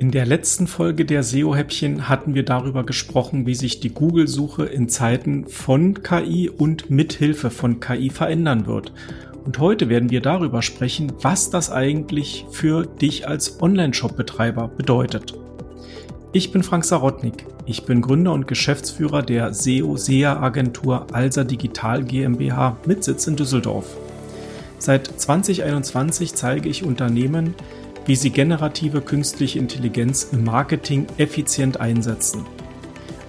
In der letzten Folge der SEO-Häppchen hatten wir darüber gesprochen, wie sich die Google-Suche in Zeiten von KI und mit Hilfe von KI verändern wird. Und heute werden wir darüber sprechen, was das eigentlich für dich als Online-Shop-Betreiber bedeutet. Ich bin Frank Sarotnik. Ich bin Gründer und Geschäftsführer der SEO-SEA-Agentur Alsa Digital GmbH mit Sitz in Düsseldorf. Seit 2021 zeige ich Unternehmen, wie sie generative künstliche Intelligenz im Marketing effizient einsetzen.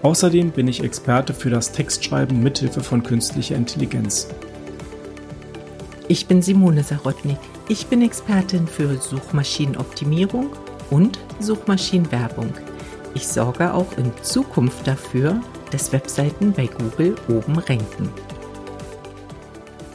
Außerdem bin ich Experte für das Textschreiben mithilfe von künstlicher Intelligenz. Ich bin Simone Sarotnik. Ich bin Expertin für Suchmaschinenoptimierung und Suchmaschinenwerbung. Ich sorge auch in Zukunft dafür, dass Webseiten bei Google oben ranken.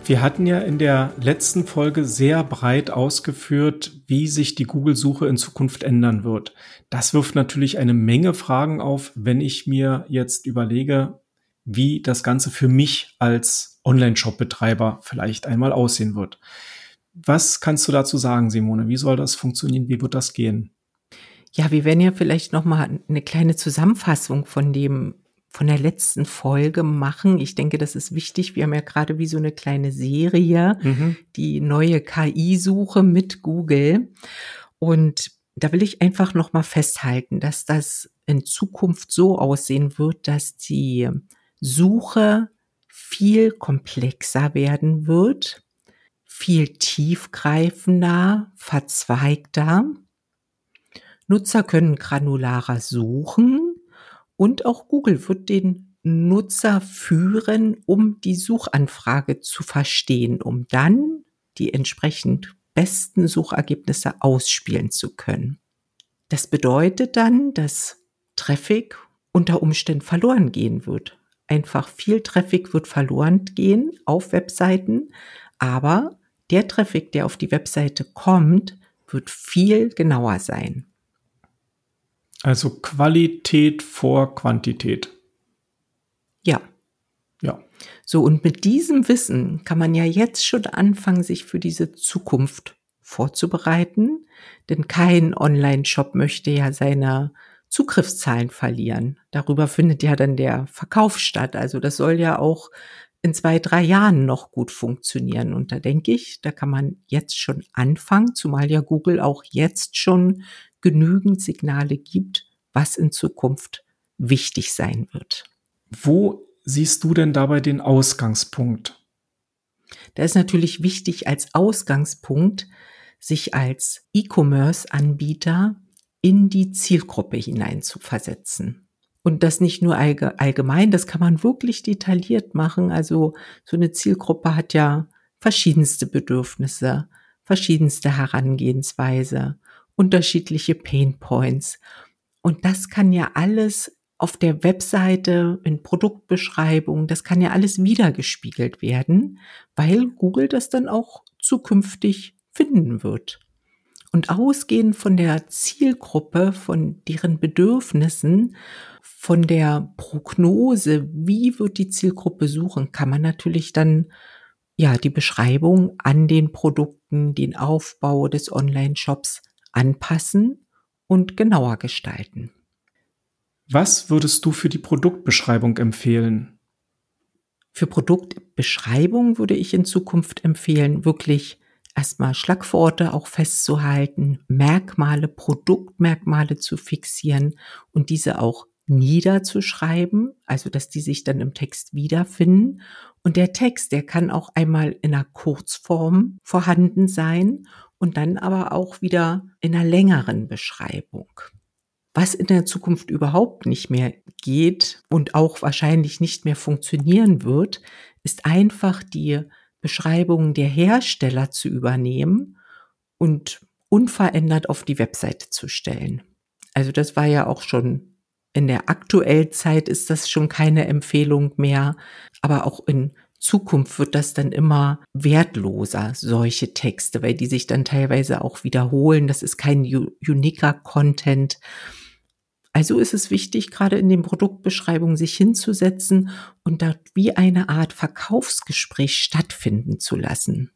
Wir hatten ja in der letzten Folge sehr breit ausgeführt, wie sich die Google-Suche in Zukunft ändern wird. Das wirft natürlich eine Menge Fragen auf, wenn ich mir jetzt überlege, wie das Ganze für mich als Online-Shop-Betreiber vielleicht einmal aussehen wird. Was kannst du dazu sagen, Simone? Wie soll das funktionieren? Wie wird das gehen? Ja, wir werden ja vielleicht noch mal eine kleine Zusammenfassung von dem von der letzten Folge machen. Ich denke, das ist wichtig. Wir haben ja gerade wie so eine kleine Serie, mhm. die neue KI-Suche mit Google. Und da will ich einfach noch mal festhalten, dass das in Zukunft so aussehen wird, dass die Suche viel komplexer werden wird, viel tiefgreifender, verzweigter. Nutzer können granularer suchen, und auch Google wird den Nutzer führen, um die Suchanfrage zu verstehen, um dann die entsprechend besten Suchergebnisse ausspielen zu können. Das bedeutet dann, dass Traffic unter Umständen verloren gehen wird. Einfach viel Traffic wird verloren gehen auf Webseiten, aber der Traffic, der auf die Webseite kommt, wird viel genauer sein. Also Qualität vor Quantität. Ja. Ja. So, und mit diesem Wissen kann man ja jetzt schon anfangen, sich für diese Zukunft vorzubereiten. Denn kein Online-Shop möchte ja seine Zugriffszahlen verlieren. Darüber findet ja dann der Verkauf statt. Also das soll ja auch in zwei, drei Jahren noch gut funktionieren. Und da denke ich, da kann man jetzt schon anfangen, zumal ja Google auch jetzt schon genügend Signale gibt, was in Zukunft wichtig sein wird. Wo siehst du denn dabei den Ausgangspunkt? Da ist natürlich wichtig als Ausgangspunkt, sich als E-Commerce-Anbieter in die Zielgruppe hinein zu versetzen. Und das nicht nur allgemein, das kann man wirklich detailliert machen. Also so eine Zielgruppe hat ja verschiedenste Bedürfnisse, verschiedenste Herangehensweise unterschiedliche Pain Points. Und das kann ja alles auf der Webseite in Produktbeschreibung, das kann ja alles wiedergespiegelt werden, weil Google das dann auch zukünftig finden wird. Und ausgehend von der Zielgruppe, von deren Bedürfnissen, von der Prognose, wie wird die Zielgruppe suchen, kann man natürlich dann ja die Beschreibung an den Produkten, den Aufbau des Online-Shops anpassen und genauer gestalten. Was würdest du für die Produktbeschreibung empfehlen? Für Produktbeschreibung würde ich in Zukunft empfehlen, wirklich erstmal Schlagworte auch festzuhalten, Merkmale, Produktmerkmale zu fixieren und diese auch niederzuschreiben, also dass die sich dann im Text wiederfinden. Und der Text, der kann auch einmal in einer Kurzform vorhanden sein und dann aber auch wieder in einer längeren Beschreibung. Was in der Zukunft überhaupt nicht mehr geht und auch wahrscheinlich nicht mehr funktionieren wird, ist einfach die Beschreibungen der Hersteller zu übernehmen und unverändert auf die Webseite zu stellen. Also das war ja auch schon in der aktuellen Zeit ist das schon keine Empfehlung mehr, aber auch in Zukunft wird das dann immer wertloser, solche Texte, weil die sich dann teilweise auch wiederholen. Das ist kein uniker Content. Also ist es wichtig, gerade in den Produktbeschreibungen sich hinzusetzen und dort wie eine Art Verkaufsgespräch stattfinden zu lassen.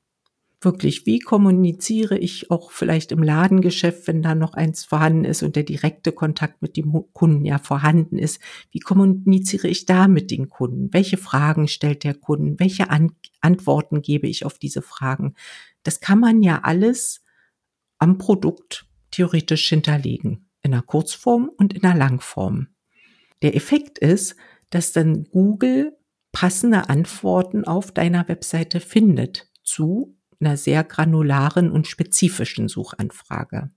Wirklich, wie kommuniziere ich auch vielleicht im Ladengeschäft, wenn da noch eins vorhanden ist und der direkte Kontakt mit dem Kunden ja vorhanden ist, wie kommuniziere ich da mit den Kunden? Welche Fragen stellt der Kunden? Welche An Antworten gebe ich auf diese Fragen? Das kann man ja alles am Produkt theoretisch hinterlegen, in einer Kurzform und in einer Langform. Der Effekt ist, dass dann Google passende Antworten auf deiner Webseite findet zu einer sehr granularen und spezifischen Suchanfrage.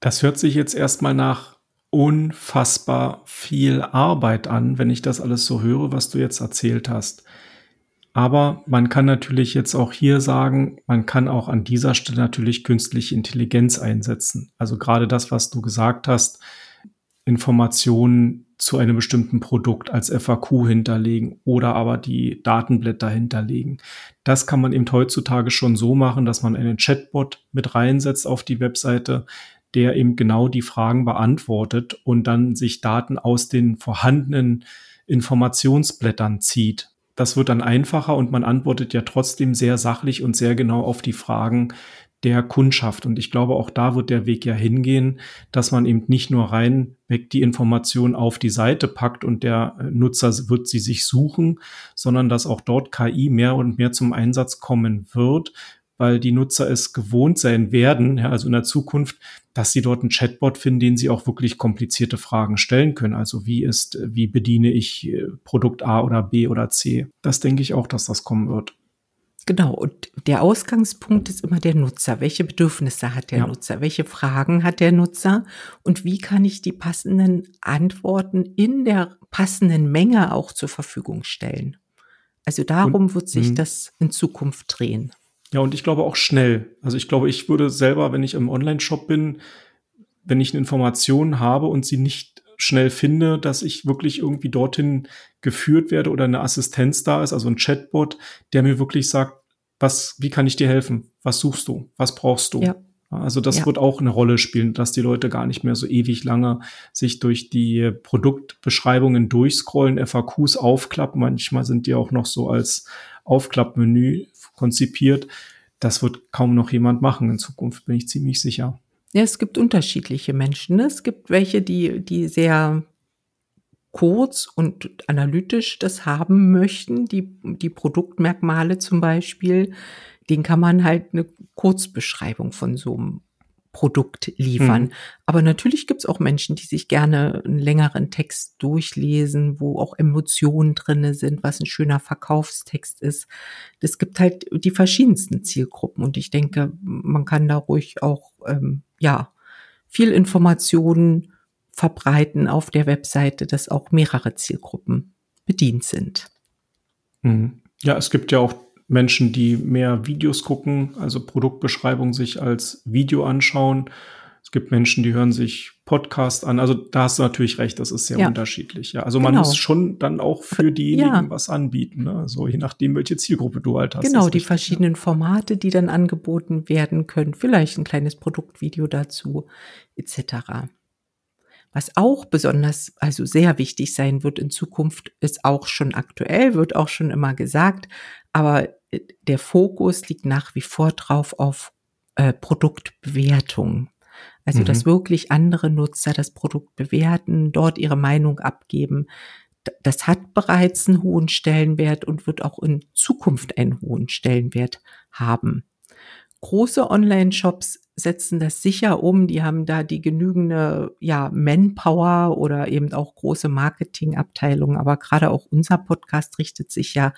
Das hört sich jetzt erstmal nach unfassbar viel Arbeit an, wenn ich das alles so höre, was du jetzt erzählt hast. Aber man kann natürlich jetzt auch hier sagen, man kann auch an dieser Stelle natürlich künstliche Intelligenz einsetzen. Also gerade das, was du gesagt hast, Informationen zu einem bestimmten Produkt als FAQ hinterlegen oder aber die Datenblätter hinterlegen. Das kann man eben heutzutage schon so machen, dass man einen Chatbot mit reinsetzt auf die Webseite, der eben genau die Fragen beantwortet und dann sich Daten aus den vorhandenen Informationsblättern zieht. Das wird dann einfacher und man antwortet ja trotzdem sehr sachlich und sehr genau auf die Fragen, der Kundschaft. Und ich glaube, auch da wird der Weg ja hingehen, dass man eben nicht nur rein weg die Information auf die Seite packt und der äh, Nutzer wird sie sich suchen, sondern dass auch dort KI mehr und mehr zum Einsatz kommen wird, weil die Nutzer es gewohnt sein werden, ja, also in der Zukunft, dass sie dort einen Chatbot finden, den sie auch wirklich komplizierte Fragen stellen können. Also wie ist, wie bediene ich äh, Produkt A oder B oder C? Das denke ich auch, dass das kommen wird. Genau, und der Ausgangspunkt ist immer der Nutzer. Welche Bedürfnisse hat der ja. Nutzer? Welche Fragen hat der Nutzer? Und wie kann ich die passenden Antworten in der passenden Menge auch zur Verfügung stellen? Also darum und, wird sich mh. das in Zukunft drehen. Ja, und ich glaube auch schnell. Also ich glaube, ich würde selber, wenn ich im Online-Shop bin, wenn ich eine Information habe und sie nicht schnell finde, dass ich wirklich irgendwie dorthin geführt werde oder eine Assistenz da ist, also ein Chatbot, der mir wirklich sagt, was, wie kann ich dir helfen? Was suchst du? Was brauchst du? Ja. Also das ja. wird auch eine Rolle spielen, dass die Leute gar nicht mehr so ewig lange sich durch die Produktbeschreibungen durchscrollen, FAQs aufklappen. Manchmal sind die auch noch so als Aufklappmenü konzipiert. Das wird kaum noch jemand machen in Zukunft, bin ich ziemlich sicher. Ja, es gibt unterschiedliche Menschen. Ne? Es gibt welche, die, die sehr kurz und analytisch das haben möchten, die, die Produktmerkmale zum Beispiel, den kann man halt eine Kurzbeschreibung von so einem Produkt liefern. Mhm. Aber natürlich gibt's auch Menschen, die sich gerne einen längeren Text durchlesen, wo auch Emotionen drinne sind, was ein schöner Verkaufstext ist. Das gibt halt die verschiedensten Zielgruppen und ich denke, man kann da ruhig auch ähm, ja viel Informationen verbreiten auf der Webseite, dass auch mehrere Zielgruppen bedient sind. Mhm. Ja, es gibt ja auch Menschen, die mehr Videos gucken, also Produktbeschreibung sich als Video anschauen. Es gibt Menschen, die hören sich Podcast an. Also da hast du natürlich recht, das ist sehr ja. unterschiedlich. Ja, also genau. man muss schon dann auch für diejenigen ja. was anbieten. Ne? So je nachdem, welche Zielgruppe du halt hast. Genau, die richtig, verschiedenen ja. Formate, die dann angeboten werden können. Vielleicht ein kleines Produktvideo dazu, etc. Was auch besonders, also sehr wichtig sein wird in Zukunft, ist auch schon aktuell, wird auch schon immer gesagt, aber äh, der Fokus liegt nach wie vor drauf auf äh, Produktbewertung. Also, mhm. dass wirklich andere Nutzer das Produkt bewerten, dort ihre Meinung abgeben. Das hat bereits einen hohen Stellenwert und wird auch in Zukunft einen hohen Stellenwert haben. Große Online-Shops setzen das sicher um. Die haben da die genügende ja, Manpower oder eben auch große Marketingabteilungen. Aber gerade auch unser Podcast richtet sich ja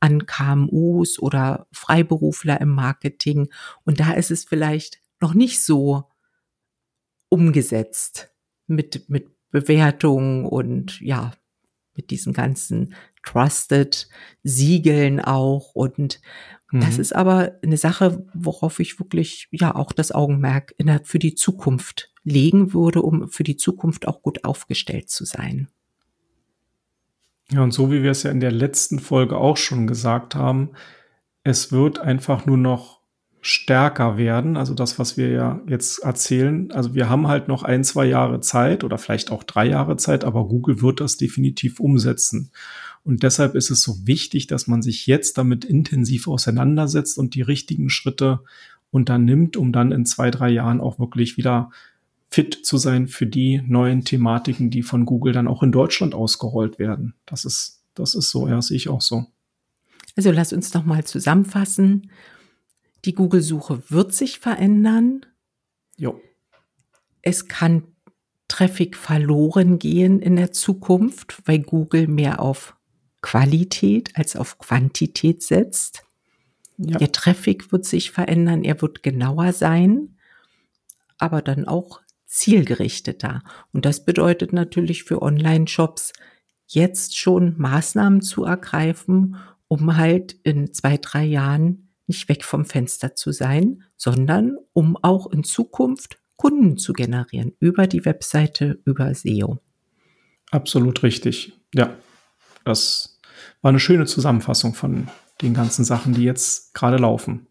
an KMUs oder Freiberufler im Marketing. Und da ist es vielleicht noch nicht so umgesetzt mit, mit Bewertungen und ja, mit diesen ganzen Trusted Siegeln auch und das mhm. ist aber eine Sache, worauf ich wirklich ja auch das Augenmerk in der, für die Zukunft legen würde, um für die Zukunft auch gut aufgestellt zu sein. Ja, und so wie wir es ja in der letzten Folge auch schon gesagt haben, es wird einfach nur noch stärker werden. Also das, was wir ja jetzt erzählen. Also wir haben halt noch ein, zwei Jahre Zeit oder vielleicht auch drei Jahre Zeit, aber Google wird das definitiv umsetzen. Und deshalb ist es so wichtig, dass man sich jetzt damit intensiv auseinandersetzt und die richtigen Schritte unternimmt, um dann in zwei, drei Jahren auch wirklich wieder fit zu sein für die neuen Thematiken, die von Google dann auch in Deutschland ausgerollt werden. Das ist, das ist so, ja, sehe ich auch so. Also lass uns doch mal zusammenfassen. Die Google-Suche wird sich verändern. Jo. Es kann Traffic verloren gehen in der Zukunft, weil Google mehr auf Qualität als auf Quantität setzt. Ja. Der Traffic wird sich verändern, er wird genauer sein, aber dann auch zielgerichteter. Und das bedeutet natürlich für Online-Shops jetzt schon Maßnahmen zu ergreifen, um halt in zwei, drei Jahren nicht weg vom Fenster zu sein, sondern um auch in Zukunft Kunden zu generieren über die Webseite, über SEO. Absolut richtig. Ja, das war eine schöne Zusammenfassung von den ganzen Sachen, die jetzt gerade laufen.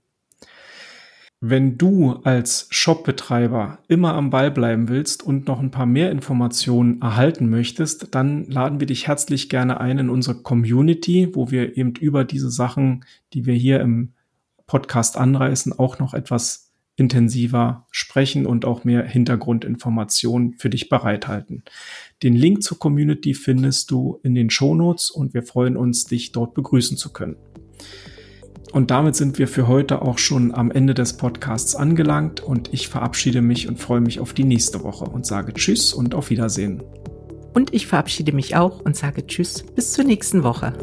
Wenn du als Shopbetreiber immer am Ball bleiben willst und noch ein paar mehr Informationen erhalten möchtest, dann laden wir dich herzlich gerne ein in unsere Community, wo wir eben über diese Sachen, die wir hier im Podcast anreißen, auch noch etwas intensiver sprechen und auch mehr Hintergrundinformationen für dich bereithalten. Den Link zur Community findest du in den Shownotes und wir freuen uns, dich dort begrüßen zu können. Und damit sind wir für heute auch schon am Ende des Podcasts angelangt und ich verabschiede mich und freue mich auf die nächste Woche und sage Tschüss und auf Wiedersehen. Und ich verabschiede mich auch und sage Tschüss bis zur nächsten Woche.